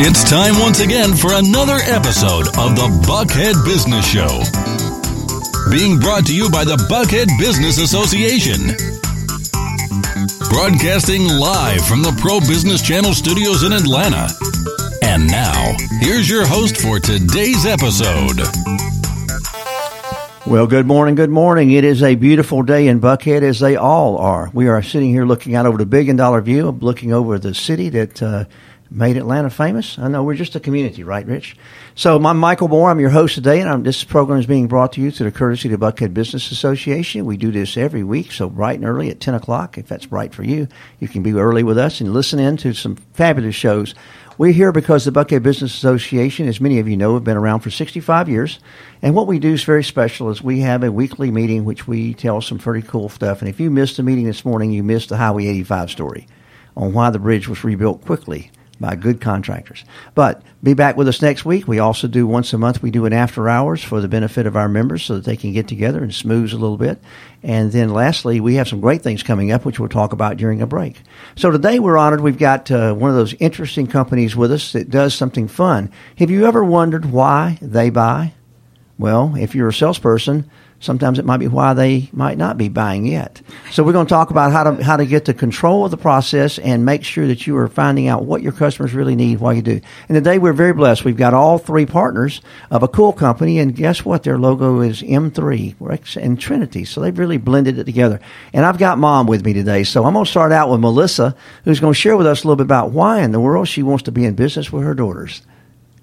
It's time once again for another episode of the Buckhead Business Show. Being brought to you by the Buckhead Business Association. Broadcasting live from the Pro Business Channel studios in Atlanta. And now, here's your host for today's episode. Well, good morning, good morning. It is a beautiful day in Buckhead, as they all are. We are sitting here looking out over the billion dollar view, looking over the city that uh, made Atlanta famous. I know we're just a community, right, Rich? So I'm Michael Moore. I'm your host today, and I'm, this program is being brought to you through the courtesy of the Buckhead Business Association. We do this every week, so bright and early at 10 o'clock. If that's bright for you, you can be early with us and listen in to some fabulous shows. We're here because the Buckhead Business Association, as many of you know, have been around for 65 years. And what we do is very special is we have a weekly meeting which we tell some pretty cool stuff. And if you missed the meeting this morning, you missed the Highway 85 story on why the bridge was rebuilt quickly by good contractors. But be back with us next week. We also do once a month, we do an after hours for the benefit of our members so that they can get together and smooth a little bit. And then lastly, we have some great things coming up, which we'll talk about during a break. So today we're honored. We've got uh, one of those interesting companies with us that does something fun. Have you ever wondered why they buy? Well, if you're a salesperson, sometimes it might be why they might not be buying yet. So we're going to talk about how to how to get the control of the process and make sure that you are finding out what your customers really need while you do. And today we're very blessed. We've got all three partners of a cool company, and guess what? Their logo is M3 Rex and Trinity. So they've really blended it together. And I've got Mom with me today, so I'm going to start out with Melissa, who's going to share with us a little bit about why in the world she wants to be in business with her daughters.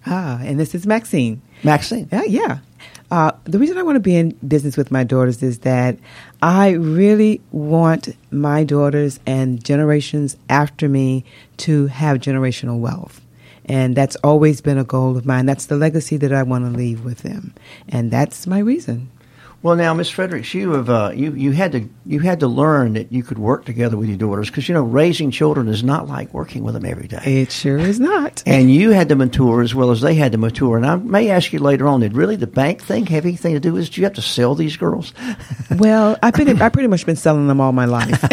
Ah, and this is Maxine. Maxine. Yeah, yeah. Uh, the reason I want to be in business with my daughters is that I really want my daughters and generations after me to have generational wealth. And that's always been a goal of mine. That's the legacy that I want to leave with them. And that's my reason. Well, now, Miss Fredericks, you have uh, you you had to you had to learn that you could work together with your daughters because you know raising children is not like working with them every day. It sure is not. And you had to mature as well as they had to mature. And I may ask you later on, did really the bank thing have anything to do with? It? Do you have to sell these girls? well, I've been I pretty much been selling them all my life.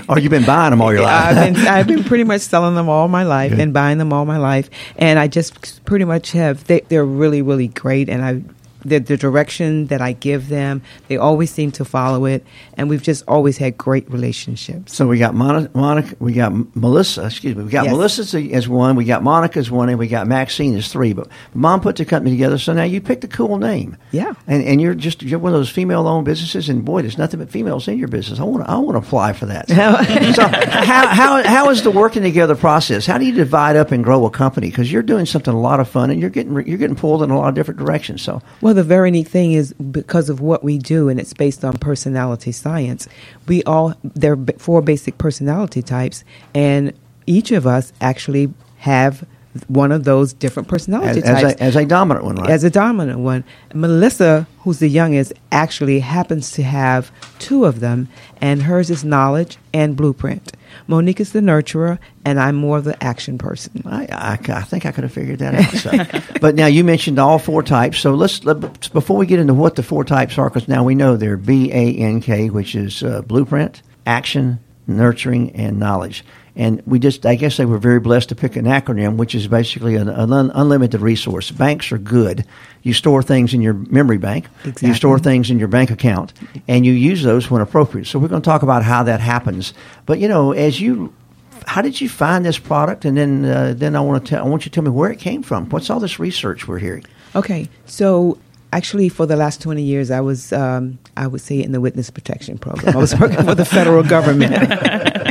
or you've been buying them all your life? I've been I've been pretty much selling them all my life Good. and buying them all my life, and I just pretty much have. They, they're really really great, and I the, the direction that I give them, they always seem to follow it, and we've just always had great relationships. So we got Monica, Monica we got Melissa, excuse me, we got yes. Melissa as one, we got Monica as one, and we got Maxine as three. But mom put the company together, so now you picked a cool name. Yeah, and and you're just you're one of those female-owned businesses, and boy, there's nothing but females in your business. I want to I want to apply for that. So, so how how how is the working together process? How do you divide up and grow a company? Because you're doing something a lot of fun, and you're getting you're getting pulled in a lot of different directions. So well, well, the very neat thing is because of what we do, and it's based on personality science. We all there are four basic personality types, and each of us actually have one of those different personality as, types as a, as a, dominant one, right? As a dominant one. Melissa, who's the youngest, actually happens to have two of them, and hers is knowledge and blueprint. Monique is the nurturer, and I'm more of the action person. I, I, I think I could have figured that out. So. but now you mentioned all four types. So let's let, before we get into what the four types are, because now we know they're B A N K, which is uh, blueprint, action, nurturing, and knowledge. And we just, I guess they were very blessed to pick an acronym, which is basically an, an un, unlimited resource. Banks are good. You store things in your memory bank. Exactly. You store things in your bank account, and you use those when appropriate. So we're going to talk about how that happens. But you know, as you, how did you find this product? And then, uh, then I want to tell, I want you to tell me where it came from. What's all this research we're hearing? Okay, so actually for the last 20 years i was um, i would say in the witness protection program i was working for the federal government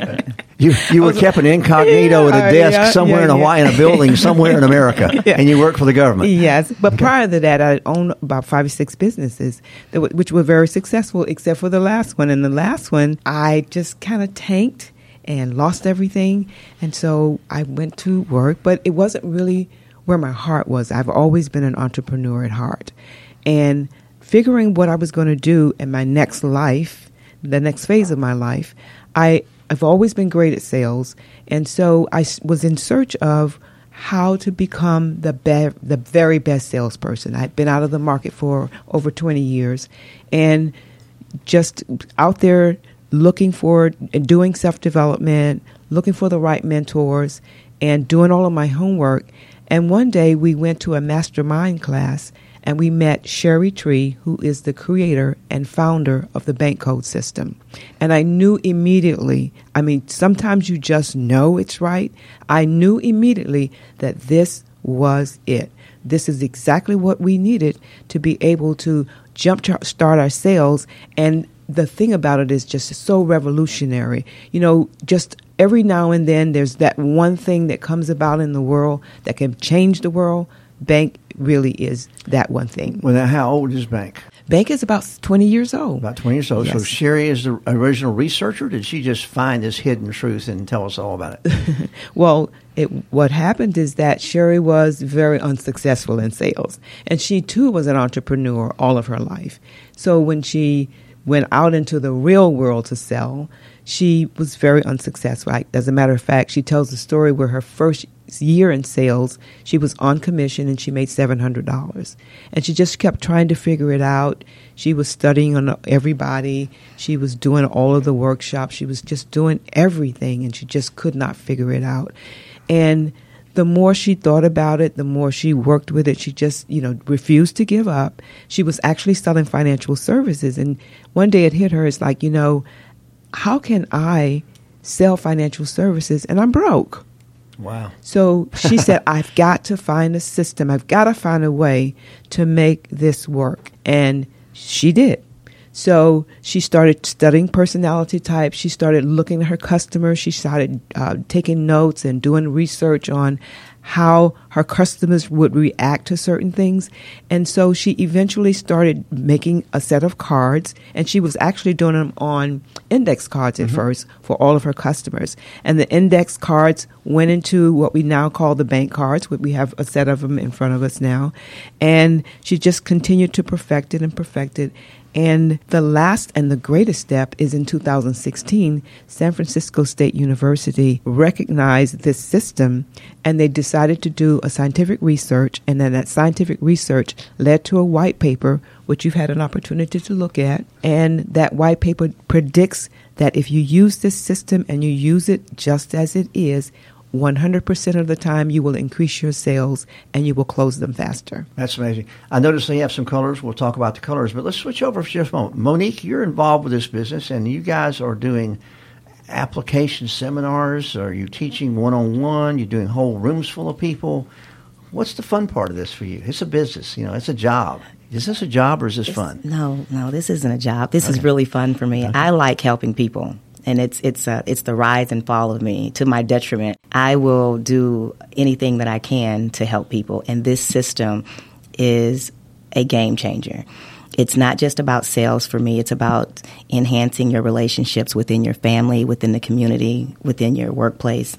You you were kept an incognito yeah, at a desk yeah, somewhere yeah, in Hawaii in a building somewhere in America, and you worked for the government. Yes, but okay. prior to that, I owned about five or six businesses, that w- which were very successful, except for the last one. And the last one, I just kind of tanked and lost everything, and so I went to work, but it wasn't really where my heart was. I've always been an entrepreneur at heart, and figuring what I was going to do in my next life, the next phase of my life, I I've always been great at sales, and so I was in search of how to become the be- the very best salesperson. I'd been out of the market for over 20 years, and just out there looking for and doing self development, looking for the right mentors, and doing all of my homework. And one day we went to a mastermind class and we met Cheri Tree, who is the creator and founder of the bank code system. And I knew immediately, I mean, sometimes you just know it's right. I knew immediately that this was it. This is exactly what we needed to be able to jump start our sales. And the thing about it is just so revolutionary. You know, just every now and then there's that one thing that comes about in the world that can change the world. Bank really is that one thing. Well, now, how old is Bank? Bank is about 20 years old. About 20 years old. Yes. So Cheri is the original researcher. Did she just find this hidden truth and tell us all about it? well, it, what happened is that Cheri was very unsuccessful in sales. And she too was an entrepreneur all of her life. So when she went out into the real world to sell, she was very unsuccessful. As a matter of fact, she tells a story where her first year in sales, she was on commission and she made $700. And she just kept trying to figure it out. She was studying on everybody. She was doing all of the workshops. She was just doing everything and she just could not figure it out. And the more she thought about it, the more she worked with it. She just, you know, refused to give up. She was actually selling financial services. And one day it hit her, it's like, you know, how can I sell financial services and I'm broke? Wow. So she said, I've got to find a system. I've got to find a way to make this work. And she did. So she started studying personality types. She started looking at her customers. She started uh, taking notes and doing research on how her customers would react to certain things. And so she eventually started making a set of cards, and she was actually doing them on index cards at mm-hmm. first for all of her customers. And the index cards went into what we now call the bank cards. We have a set of them in front of us now. And she just continued to perfect it and perfect it. And the last and the greatest step is in 2016, San Francisco State University recognized this system and they decided to do a scientific research. And then that scientific research led to a white paper, which you've had an opportunity to look at. And that white paper predicts that if you use this system and you use it just as it is, 100% of the time you will increase your sales and you will close them faster. That's amazing. I noticed they have some colors. We'll talk about the colors, but let's switch over for just a moment. Monique, you're involved with this business and you guys are doing application seminars. Are you teaching one on one? You're doing whole rooms full of people. What's the fun part of this for you? It's a business, you know, it's a job. Is this a job or is this it's, fun? No, no, this isn't a job. This okay. is really fun for me. Okay. I like helping people and it's it's uh, it's the rise and fall of me to my detriment. I will do anything that I can to help people, and this system is a game changer. It's not just about sales for me. It's about enhancing your relationships within your family, within the community, within your workplace.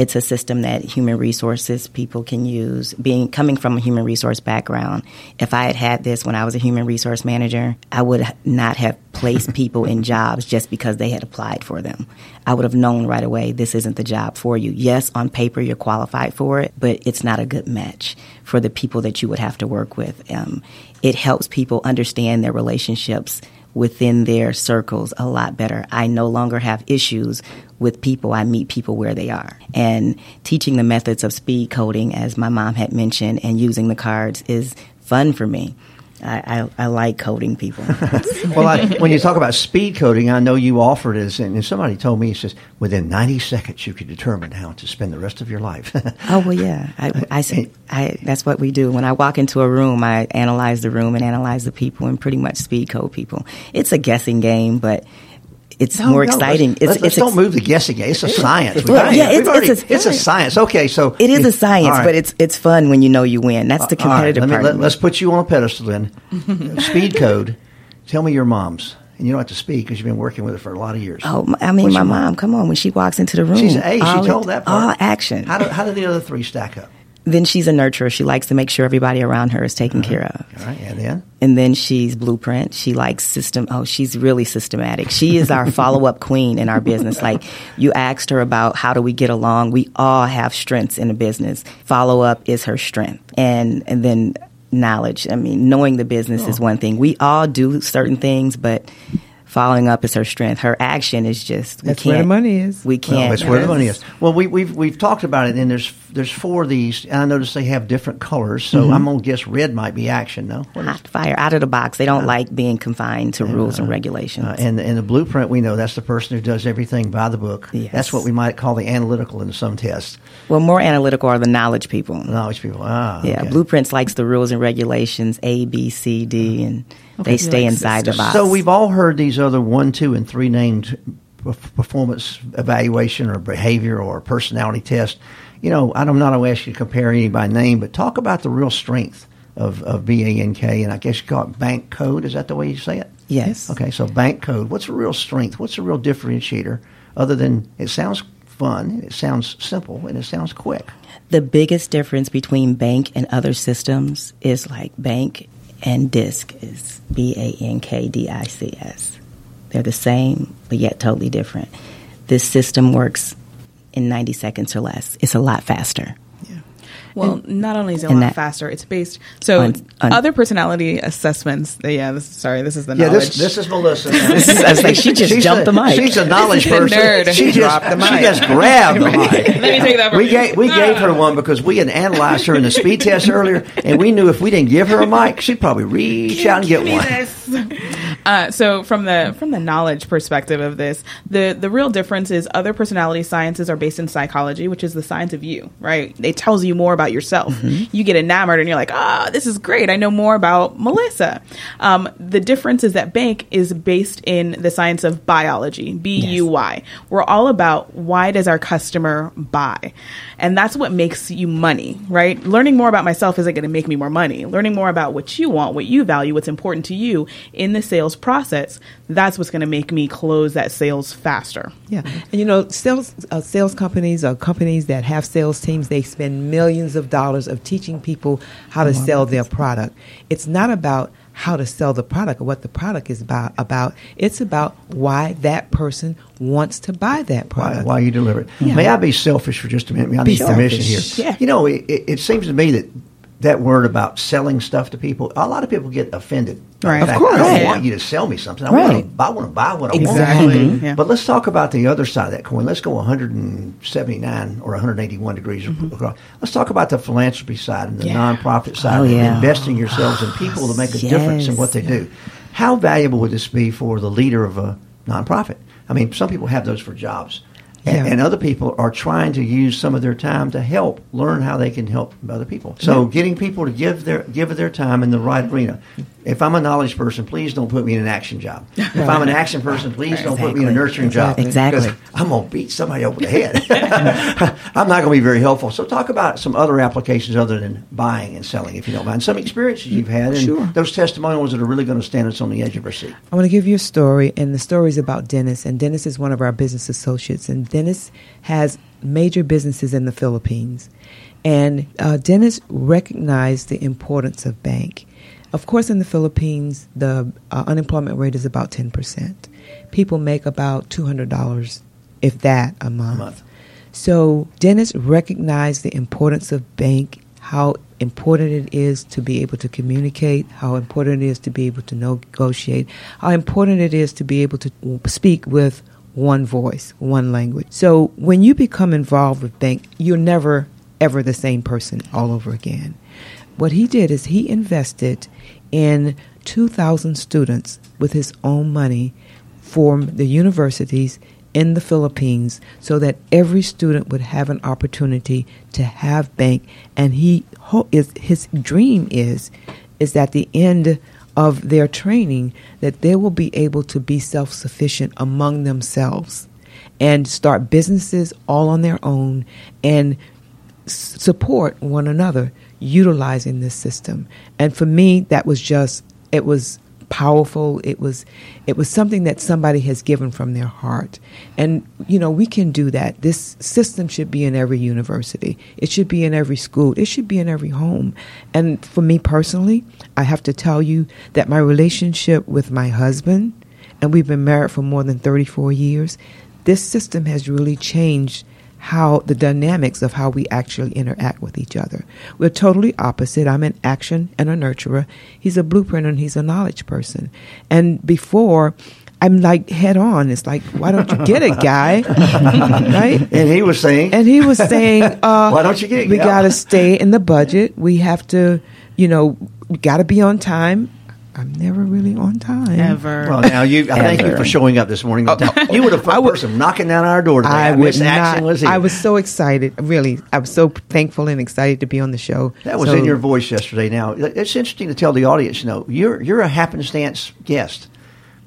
It's a system that human resources people can use. Being coming from a human resource background, if I had had this when I was a human resource manager, I would not have placed people in jobs just because they had applied for them. I would have known right away this isn't the job for you. Yes, on paper you're qualified for it, but it's not a good match for the people that you would have to work with. Um, it helps people understand their relationships within their circles a lot better. I no longer have issues with people. I meet people where they are. And teaching the methods of speed coding, as my mom had mentioned, and using the cards is fun for me. I, I, I, like coding people. well, I, when you talk about speed coding, I know you offered it, and somebody told me, it says, within 90 seconds you could determine how to spend the rest of your life. oh, well, yeah. I, I, I, that's what we do. When I walk into a room, I analyze the room and analyze the people and pretty much speed code people. It's a guessing game, but it's no, more no, exciting. Let's, it's, let's, it's don't move the guessing game. It's a science. Well, yeah, it's, already, it's, a, it's a science. Okay, so it is a science, right. but it's it's fun when you know you win. That's the uh, competitive right, let me, let, us put you on a pedestal then. Speed code. Tell me your mom's. And you don't have to speak because you've been working with her for a lot of years. Oh, I mean, What's my mom, mom, Come on, when she walks into the room, she's a. She told that part. All action. How do, how do the other three stack up? Then she's a nurturer. She likes to make sure everybody around her is taken uh-huh. care of. All right, and then? And then she's blueprint. She likes system. Oh, she's really systematic. She is our follow up queen in our business. Like you asked her about how do we get along. We all have strengths in the business. Follow up is her strength, and and then knowledge. I mean, knowing the business oh. is one thing. We all do certain things, but following up is her strength. Her action is just we That's can't. where the money is. We can't. that's where the money is. Well, we, we've we've talked about it, and there's there's four of these, and I noticed they have different colors. So Mm-hmm. I'm gonna guess red might be action, no? What is- Hot fire out of the box. They don't like being confined to rules and regulations. Uh, and and the blueprint, we know that's the person who does everything by the book. Yes. That's what we might call the analytical in some tests. well, more analytical are the knowledge people. Knowledge people. Ah, Yeah, okay. Blueprints likes the rules and regulations A, B, C, D, and they stay like inside the box. So we've all heard these other one, two, and three named performance evaluation or behavior or personality test. You know, I'm not going to ask you to compare any by name, but talk about the real strength of, of BANK, and I guess you call it bank code. Is that the way you say it? yes. Okay, so bank code. What's the real strength? What's the real differentiator other than it sounds fun, it sounds simple, and it sounds quick? The biggest difference between bank and other systems is like bank and DISC is B A N K D I C S. They're the same, but yet totally different. This system works in 90 seconds or less. It's a lot faster. Well, not only is it a lot that- faster, it's based. So On- on- other personality assessments. Yeah, this, sorry, this is the Yeah, knowledge. this this is Melissa. is- I was like, she just She's jumped a, the mic. She's a knowledge This person. a nerd. She just Dropped the she just grabbed the mic. Let me take that from We you. gave we gave her one because we had analyzed her in the speed test earlier, and we knew if we didn't give her a mic, she'd probably reach out and get one. Uh, so from the from the knowledge perspective of this, the the real difference is other personality sciences are based in psychology, which is the science of you, right? It tells you more about yourself. You get enamored, and you're like, ah, this is great. I know more about Melissa. Um, the difference is that bank is based in the science of buyology, B U Y. We're all about why does our customer buy, and that's what makes you money, right? Learning more about myself isn't going to make me more money. Learning more about what you want, what you value, what's important to you in the sales process, that's what's going to make me close that sales faster. Yeah, and you know, sales uh, sales companies or companies that have sales teams, they spend millions of dollars of teaching people how to sell their product. It's not about how to sell the product or what the product is about. About it's about why that person wants to buy that product. why you deliver it. May I be selfish for just a minute? I Be need permission selfish. here. Yeah. You know, it, it, it seems to me that that word about selling stuff to people, a lot of people get offended. Right. Of fact, course. I don't Yeah. want you to sell me something. I want Right. to buy, I want to buy what I Exactly. want. Mm-hmm. Yeah. But let's talk about the other side of that coin. Let's go 179 or 181 degrees mm-hmm. across. Let's talk about the philanthropy side and the nonprofit side Oh, yeah. investing yourselves in ah, people to make a difference in what they do. How valuable would this be for the leader of a nonprofit? I mean, some people have those for jobs. And, Yeah. and other people are trying to use some of their time to help learn how they can help other people. So, getting people to give their give their time in the right arena. If I'm a knowledge person, please don't put me in an action job. If I'm an action person, please don't put me in a Exactly. nurturing job. Exactly. I'm going to beat somebody over the head. I'm not going to be very helpful. So, talk about some other applications other than buying and selling, if you don't mind. Some experiences you've had, and Sure. those testimonials that are really going to stand us on the edge of our seat. I want to give you a story, and the story is about Dennis. And Dennis is one of our business associates, and Dennis has major businesses in the Philippines. And uh, Dennis recognized the importance of bank. Of course, in the Philippines, the uh, unemployment rate is about 10%. People make about $200, if that, a month. month. So Dennis recognized the importance of bank, how important it is to be able to communicate, how important it is to be able to negotiate, how important it is to be able to speak with one voice, one language. So when you become involved with bank, you're never ever the same person all over again. What he did is he invested in 2,000 students with his own money for the universities in the Philippines so that every student would have an opportunity to have bank and he his dream is is at the end of their training that they will be able to be self-sufficient among themselves and start businesses all on their own and support one another utilizing this system. And for me, that was just it was powerful. It was it was something that somebody has given from their heart. And you know, we can do that. This system should be in every university. It should be in every school. It should be in every home. And for me personally, I have to tell you that my relationship with my husband and we've been married for more than 34 years. This system has really changed how the dynamics of how we actually interact with each other. We're totally opposite. I'm an action and a nurturer. He's a blueprint and he's a knowledge person. And before, I'm like head on. It's like, why don't you get it, guy? right? And he was saying, And he was saying, uh, Why don't you get it, We got to stay in the budget. We have to, you know, we got to be on time. I'm never really on time. Ever. well, now you, I thank you for showing up this morning. Oh, you would have I a would- person knocking down our door today. I Miss would Action not. was. I was so excited. Really, I was so thankful and excited to be on the show. That was So- in your voice yesterday. Now it's interesting to tell the audience. You know, you're you're a happenstance guest.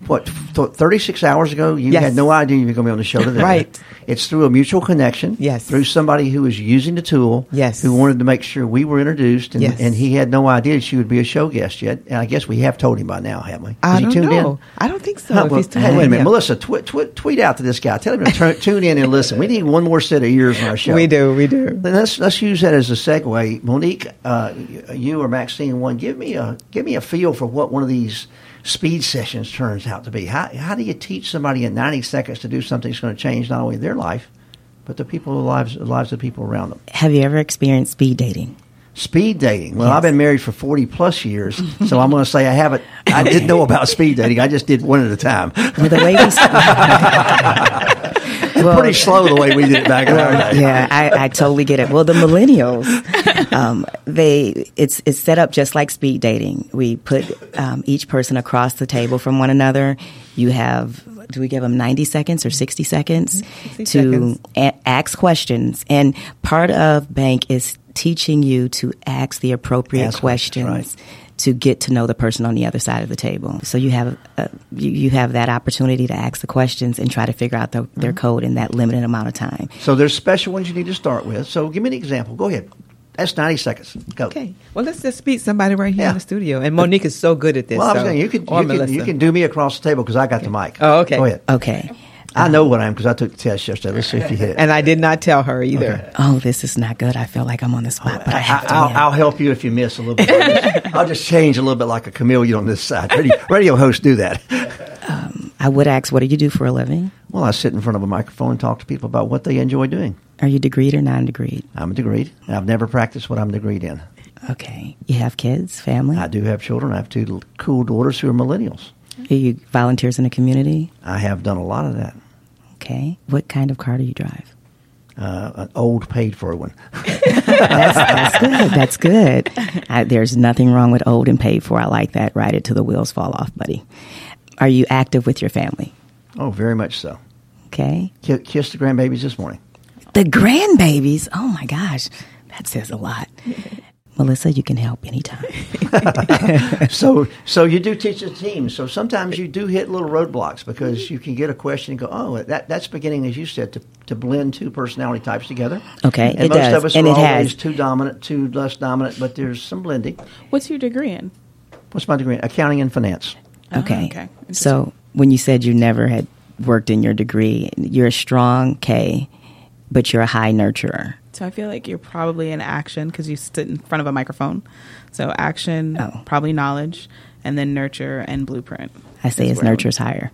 What th- thirty six hours ago, you Yes. had no idea you were going to be on the show today. Right. It's through a mutual connection. Yes. Through somebody who was using the tool. Yes. Who wanted to make sure we were introduced, and, Yes. and he had no idea she would be a show guest yet. And I guess we have told him by now, haven't we? I he don't tuned know. in? I don't think so. Huh, well, hey, wait a minute, yeah. Melissa. Tw- tw- tweet out to this guy. Tell him to turn, tune in and listen. We need one more set of ears on our show. We do. We do. Let's let's use that as a segue. Monique, uh, you or Maxine, one, give me a give me a feel for what one of these speed sessions turns out to be. How how do you teach somebody in ninety seconds to do something that's going to change not only their life, but the people lives the lives of people around them? Have you ever experienced speed dating? Speed dating. Well, I've been married for forty plus years, so I'm going to say I haven't. I didn't know about speed dating. I just did one at a time. Well, the way we Well, Pretty slow the way we did it back in our day. yeah, I, I totally get it. Well, the millennials, um, they it's it's set up just like speed dating. We put um, each person across the table from one another. You have do we give them ninety seconds or sixty seconds 60 to seconds. a- ask questions? And part of bank is teaching you to ask the appropriate Ask questions, questions. right. To get to know the person on the other side of the table, so you have uh, you, you have that opportunity to ask the questions and try to figure out the, their code in that limited amount of time. So there's special ones you need to start with. So give me an example. Go ahead. That's ninety seconds. Go. Okay. Well, let's just meet somebody right here Yeah. in the studio. And Monique is so good at this. Well, I was so- saying you could or you can, you can do me across the table because I got the mic. Oh, okay. Go ahead. Okay. I know what I am because I took the test yesterday. Let's see if you hit it. And I did not tell her either. Okay. Oh, this is not good. I feel like I'm on the spot, but I have to. I'll. I'll help you if you miss a little bit. I'll just, change a little bit like a chameleon on this side. Radio, radio hosts do that. Um, I would ask, what do you do for a living? Well, I sit in front of a microphone and talk to people about what they enjoy doing. Are you degreed or non-degreed? I'm a degreed. and I've never practiced what I'm degreed in. Okay. You have kids, family. I do have children. I have two cool daughters who are millennials. Are you volunteers in the community? I have done a lot of that. Okay. What kind of car do you drive? Uh, an old paid for one. That's, that's good. That's good. I, there's nothing wrong with old and paid for. I like that. Ride it till the wheels fall off, buddy. Are you active with your family? Oh, very much so. Okay. Ki- Kissed the grandbabies this morning. The grandbabies. Oh my gosh. That says a lot. Melissa, you can help anytime. so so you do teach the team. So sometimes you do hit little roadblocks because mm-hmm. you can get a question and go, oh, that that's beginning, as you said, to, to blend two personality types together. Okay, and it most does, of us and are it always has. too dominant, too less dominant, but there's some blending. What's your degree in? What's my degree? in? Accounting and finance. Okay. Ah, okay. So when you said you never had worked in your degree, you're a strong K, but you're a high nurturer. So I feel like you're probably in action because you sit in front of a microphone. So action, Oh. probably knowledge, and then nurture and blueprint. I say is his where I would- nurture's higher.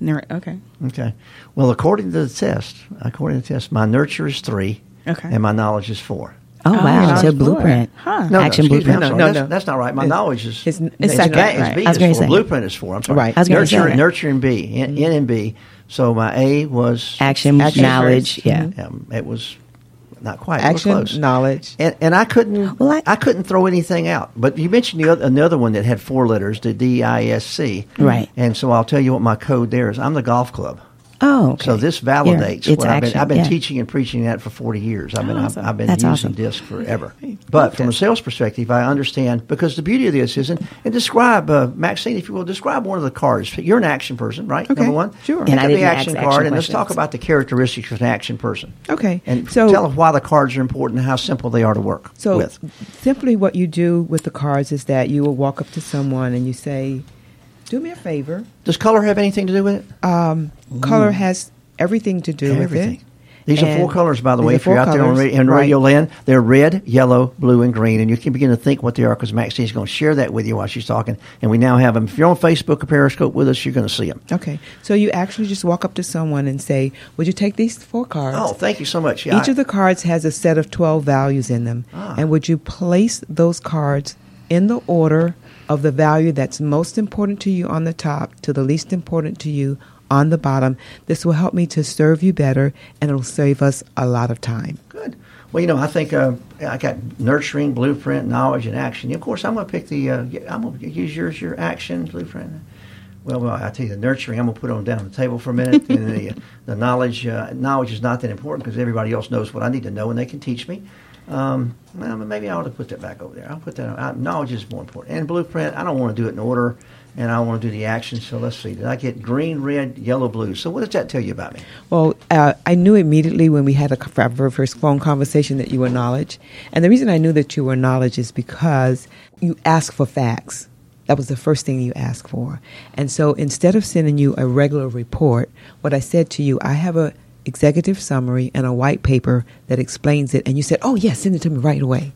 Nur- okay. Okay. Well, according to the test, according to the test, my nurture is three, Okay. and my knowledge is four. Oh, Oh, wow, knowledge it's a blueprint. Huh. No, Action no, excuse me, I'm blueprint. sorry. No, that's, no. that's not right. My It's- knowledge is it's- it's it's second, B- right. it's B I was is four. say. Blueprint is four. I'm sorry. Right. I was gonna nurture, say. nurture and B, N, N and B. So my A was Action, Action knowledge, first. yeah. Um, it was not quite. It Action, close. knowledge. And, and I couldn't. Well, I- I, couldn't throw anything out. But you mentioned the other, another one that had four letters, the D I S C. Right. And so I'll tell you what my code there is. I'm the golf club. Oh, okay. So this validates it's what I've been. I've been yeah. teaching and preaching that for 40 years. I've been. I've, I've been That's using awesome. DISC forever. But from a sales perspective, I understand because the beauty of this is, and, and describe uh, Maxine, if you will, describe one of the cards. You're an action person, right? Okay, Number one, sure. And I the action action card, and let's talk about the characteristics of an action person. Okay. And so tell us why the cards are important and how simple they are to work So with. simply what you do with the cards is that you will walk up to someone and you say, "Do me a favor." Does color have anything to do with it? Um, color has everything to do Everything. with it. These are four colors, by the way. If you're four out there on colors, ra- in right. radio land, they're red, yellow, blue, and green, and you can begin to think what they are because Maxine's going to share that with you while she's talking. And we now have them. If you're on Facebook or Periscope with us, you're going to see them. Okay, so you actually just walk up to someone and say, "Would you take these four cards?" Oh, thank you so much. Yeah, Each of the cards has a set of 12 values in them. Ah. And would you place those cards in the order of the value that's most important to you on the top to the least important to you on the bottom. This will help me to serve you better and it'll save us a lot of time. Good. Well, you know, I think uh, I got nurturing, blueprint, knowledge, and action. Of course, I'm going to pick the. Uh, I'm going to use yours, your action, blueprint. Well, well, I tell you, the nurturing, I'm going to put on down on the table for a minute. and the, the knowledge, uh, knowledge is not that important because everybody else knows what I need to know and they can teach me. Um, well, maybe I ought to put that back over there. I'll put that. On. knowledge is more important. And blueprint, I don't want to do it in order and I want to do the action. So let's see. Did I get green, red, yellow, blue? So what does that tell you about me? Well, uh, I knew immediately when we had a very first phone conversation that you were knowledge, and the reason I knew that you were knowledge is because you ask for facts. That was the first thing you asked for. And so instead of sending you a regular report, what I said to you, I have a executive summary and a white paper that explains it. And you said, oh, yes, send it to me right away.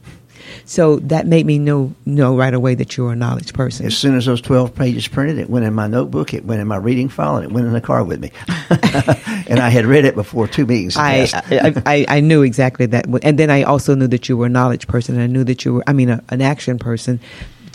So that made me know know right away that you're a knowledge person. As soon as those twelve pages printed, it went in my notebook, it went in my reading file, and it went in the car with me. and I had read it before two meetings. I, I, I, I knew exactly that, and then I also knew that you were a knowledge person. And I knew that you were, I mean, a, an action person,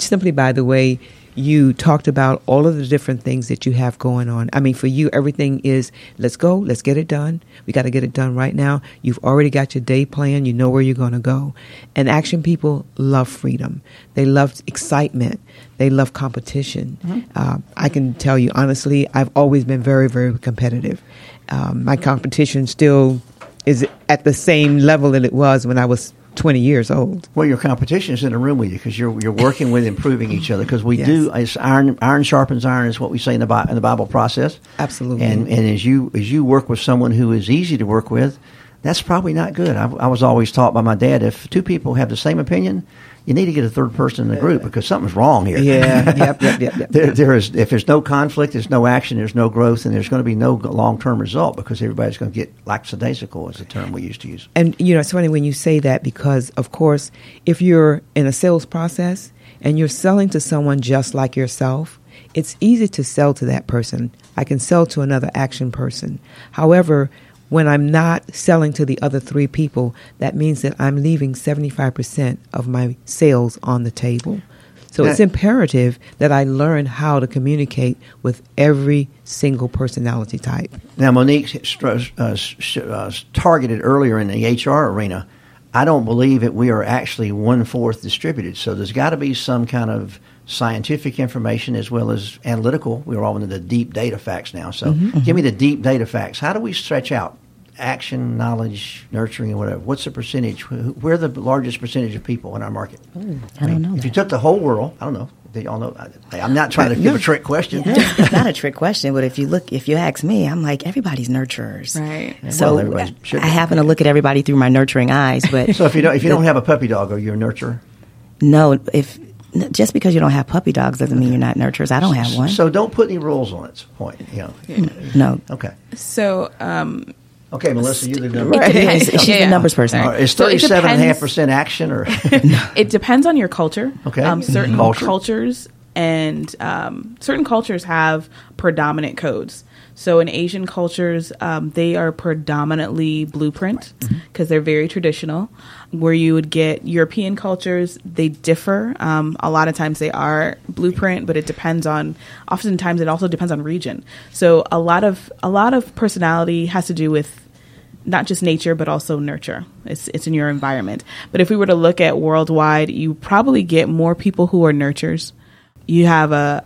simply by the way you talked about all of the different things that you have going on. I mean, for you, everything is let's go, let's get it done. We got to get it done right now. You've already got your day plan, you know where you're going to go. And action people love freedom, they love excitement, they love competition. Mm-hmm. Uh, I can tell you honestly, I've always been very, very competitive. Um, my competition still is at the same level that it was when I was 20 years old. Well, your competition is in a room with you because you're you're working with improving each other because we yes. do it's iron iron sharpens iron is what we say in the in the Bible process. Absolutely. And and as you as you work with someone who is easy to work with, that's probably not good. I, I was always taught by my dad if two people have the same opinion, you need to get a third person in the group because something's wrong here. Yeah, yep, yep, yep. yep. there, there is if there's no conflict, there's no action, there's no growth, and there's going to be no long term result because everybody's going to get lackadaisical, is the term we used to use. And you know, it's funny when you say that because, of course, if you're in a sales process and you're selling to someone just like yourself, it's easy to sell to that person. I can sell to another action person. However, when I'm not selling to the other three people, that means that I'm leaving 75% of my sales on the table. So it's imperative that I learn how to communicate with every single personality type. Now, Monique uh, uh, uh, targeted earlier in the HR arena. I don't believe that we are actually one fourth distributed. So there's got to be some kind of scientific information as well as analytical. We're all into the deep data facts now. So mm-hmm, give me the deep data facts. How do we stretch out action, knowledge, nurturing, and whatever, what's the percentage? We're the largest percentage of people in our market. Ooh, I, I mean, don't know. If that. you took the whole world, I don't know. They all know. I'm not trying to give a trick question. Yeah, it's not a trick question, but if you look, if you ask me, I'm like everybody's nurturers, right? So well, I happen to look at everybody through my nurturing eyes. But so if you don't, if you the, don't have a puppy dog, are you a nurturer? No, if just because you don't have puppy dogs doesn't mean you're not nurturers. I don't have one. So don't put any rules on its point. You know. No. Okay. So um, Okay, Melissa, you're the number. Right. She's yeah. the numbers person. Right. Is thirty-seven and a half percent action, or it depends on your culture. Okay, um, certain culture. cultures and um, certain cultures have predominant codes. So in Asian cultures, um, they are predominantly blueprint because mm-hmm. they're very traditional. Where you would get European cultures, they differ. Um, a lot of times they are blueprint, but it depends on. Oftentimes, it also depends on region. So a lot of a lot of personality has to do with not just nature but also nurture. It's it's in your environment. But if we were to look at worldwide, you probably get more people who are nurtures. You have a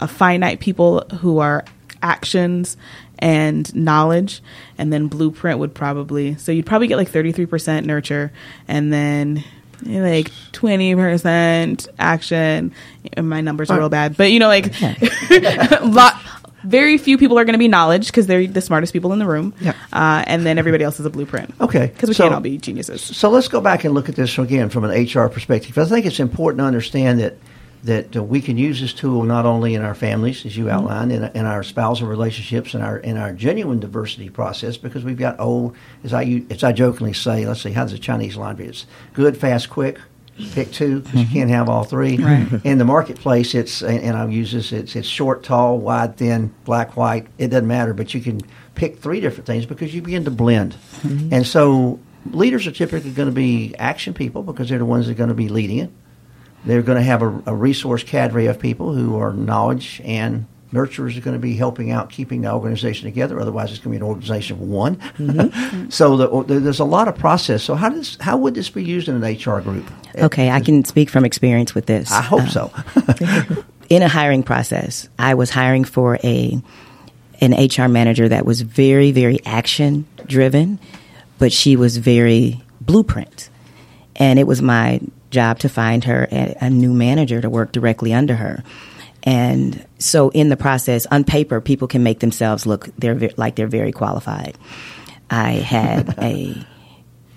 a finite people who are actions and knowledge and then blueprint would probably so you'd probably get like 33% nurture and then like 20% action. My numbers are real bad but you know like lot very few people are going to be knowledge because they're the smartest people in the room yeah. Uh, and then everybody else is a blueprint. Okay because we so, can't all be geniuses. so let's go back and look at this again from an hr perspective i think it's important to understand that that uh, we can use this tool not only in our families, as you mm-hmm. outlined, in, in our spousal relationships, and our in our genuine diversity process, because we've got old, as I as I jokingly say, let's see, how does the Chinese laundry? It's good, fast, quick. Pick two because mm-hmm. you can't have all three. Right. In the marketplace, it's and I'll use this. It's it's short, tall, wide, thin, black, white. It doesn't matter, but you can pick three different things because you begin to blend. Mm-hmm. And so leaders are typically going to be action people because they're the ones that are going to be leading it They're going to have a, a resource cadre of people who are knowledge and nurturers are going to be helping out keeping the organization together. Otherwise, it's going to be an organization of one. Mm-hmm. so the, there's a lot of process. So how does how would this be used in an HR group? Okay, I can speak from experience with this. I hope uh, so. in a hiring process, I was hiring for a an HR manager that was very very action driven, but she was very blueprint, and it was my job to find her a, a new manager to work directly under her. And so, in the process, on paper, people can make themselves look they're like they're very qualified. I had a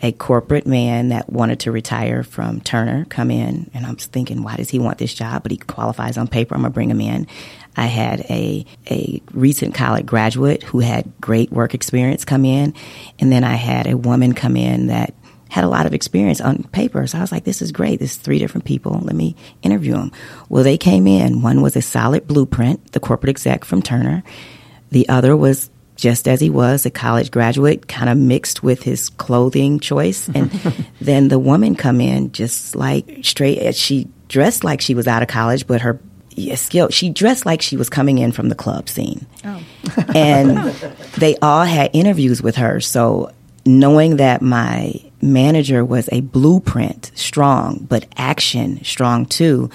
a corporate man that wanted to retire from Turner come in, and I'm thinking, why does he want this job? But he qualifies on paper. I'm gonna bring him in. I had a a recent college graduate who had great work experience come in, and then I had a woman come in that had a lot of experience on paper. So I was like, this is great. This is three different people. Let me interview them. Well, they came in. One was a solid blueprint, the corporate exec from Turner. The other was just as he was, a college graduate, kind of mixed with his clothing choice. And then the woman come in just like straight, uh, she dressed like she was out of college, but her skill, she dressed like she was coming in from the club scene. Oh. and they all had interviews with her. So knowing that my manager was a blueprint strong, but action strong too,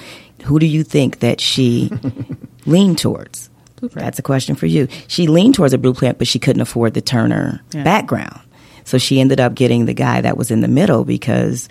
who do you think that she leaned towards? Blueprint. That's a question for you. She leaned towards a blueprint, but she couldn't afford the Turner yeah. background. So she ended up getting the guy that was in the middle because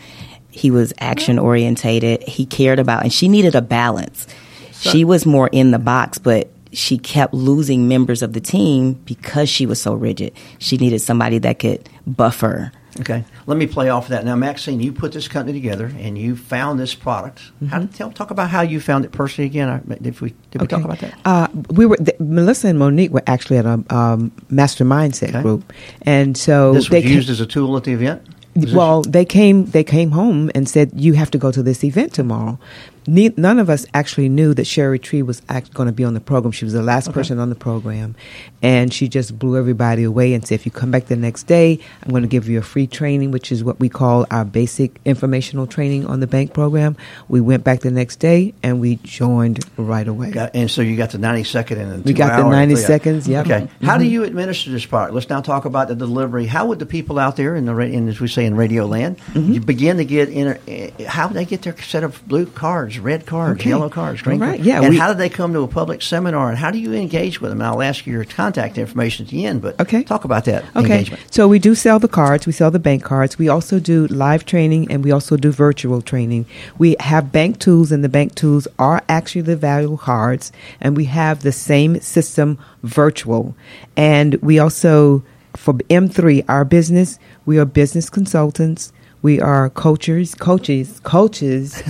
he was action orientated. He cared about, and she needed a balance. So, she was more in the box, but she kept losing members of the team because she was so rigid. She needed somebody that could buffer. Okay, let me play off of that now, Maxine. You put this company together and you found this product. Mm-hmm. How tell talk about how you found it personally again? Did we did we okay. talk about that? Uh, we were the, Melissa and Monique were actually at a um, master mindset okay. group, and so this was they used as a tool at the event. Well, they came. They came home and said, "You have to go to this event tomorrow." Ne- none of us actually knew that Cheri Tree was going to be on the program. She was the last okay. person on the program, and she just blew everybody away and said, "If you come back the next day, I'm going to give you a free training, which is what we call our basic informational training on the bank program." We went back the next day and we joined right away. Got, and so you got the 90 second and we got the 90 seconds. Yeah. Okay. Mm-hmm. How do you administer this part? Let's now talk about the delivery. How would the people out there in the in, as we say in Radio Land mm-hmm. begin to get in? Eh, how would they get their set of blue cards? Cards, red cards, okay. yellow cards, green right. cards. Yeah, and we, how do they come to a public seminar, and how do you engage with them? And I'll ask you your contact information at the end, but okay. talk about that okay. engagement. So we do sell the cards. We sell the bank cards. We also do live training, and we also do virtual training. We have bank tools, and the bank tools are actually the valuable cards, and we have the same system virtual. And we also, for M3, our business, we are business consultants we are coaches, coaches, coaches,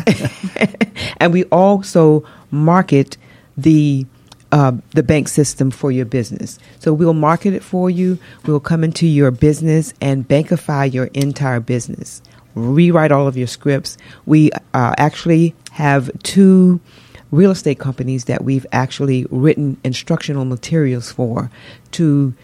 and we also market the uh, the bank system for your business. So we'll market it for you. We'll come into your business and bankify your entire business. Rewrite all of your scripts. We uh, actually have two real estate companies that we've actually written instructional materials for to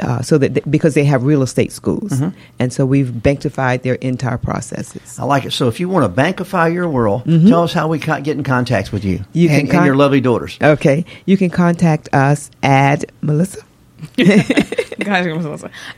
uh, so that they, because they have real estate schools, mm-hmm. and so we've bankified their entire processes. I like it. So if you want to bankify your world, mm-hmm. tell us how we get in contact with you, you and, con- and your lovely daughters. Okay, you can contact us at Melissa.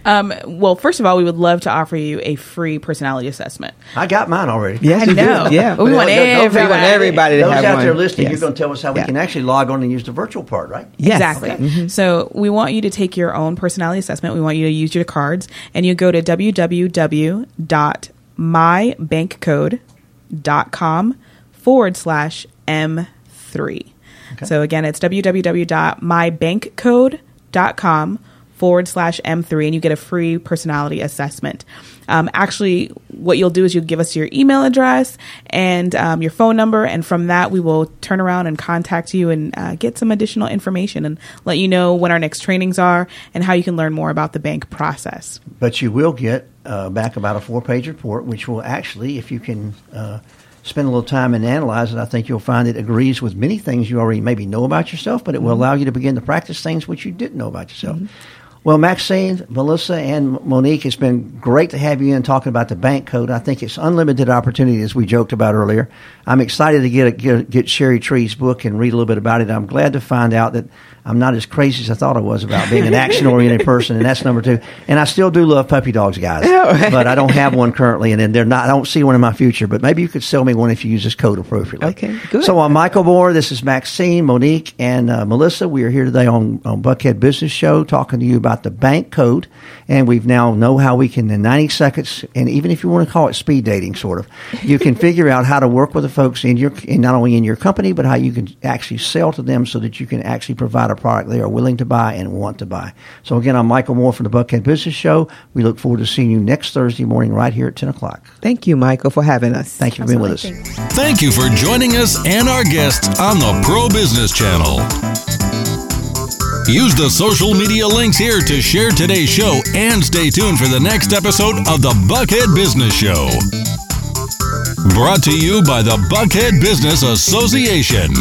um, well, first of all, we would love to offer you a free personality assessment. I got mine already. Yes, I know. Yeah, we want everybody, want everybody to those have out one. there listening. Yes. You're going to tell us how yeah. we can actually log on and use the virtual part, right? Yes. Exactly. Mm-hmm. So we want you to take your own personality assessment. We want you to use your cards, and you go to www.mybankcode.com forward slash M3. Okay. So again, it's www.mybankcode.com dot com forward slash M3 and you get a free personality assessment. Um, actually, what you'll do is you'll give us your email address and um, your phone number, and from that, we will turn around and contact you and uh, get some additional information and let you know when our next trainings are and how you can learn more about the bank process. But you will get uh, back about a four page report, which will actually, if you can. Uh, spend a little time and analyze it, I think you'll find it agrees with many things you already maybe know about yourself, but it will mm-hmm. allow you to begin to practice things which you didn't know about yourself. Mm-hmm. Well, Maxine, Melissa, and Monique, it's been great to have you in talking about the bank code. I think it's unlimited opportunity, as we joked about earlier. I'm excited to get, a, get, get Cheri Tree's book and read a little bit about it. I'm glad to find out that I'm not as crazy as I thought I was about being an action oriented person, and that's number two. And I still do love puppy dogs, guys, but I don't have one currently, and then they're not. I don't see one in my future. But maybe you could sell me one if you use this code appropriately. Okay, good. So I'm Michael Moore. This is Maxine, Monique, and uh, Melissa. We are here today on, on Buckhead Business Show talking to you about the bank code, and we've now know how we can in 90 seconds, and even if you want to call it speed dating, sort of, you can figure out how to work with the folks in your, in not only in your company, but how you can actually sell to them so that you can actually provide a product they are willing to buy and want to buy. So again, I'm Michael Moore from the Buckhead Business Show. We look forward to seeing you next Thursday morning right here at 10 o'clock. Thank you, Michael, for having us. Thank you for being with us. Thank you for joining us and our guests on the Pro Business Channel. Use the social media links here to share today's show and stay tuned for the next episode of the Buckhead Business Show. Brought to you by the Buckhead Business Association.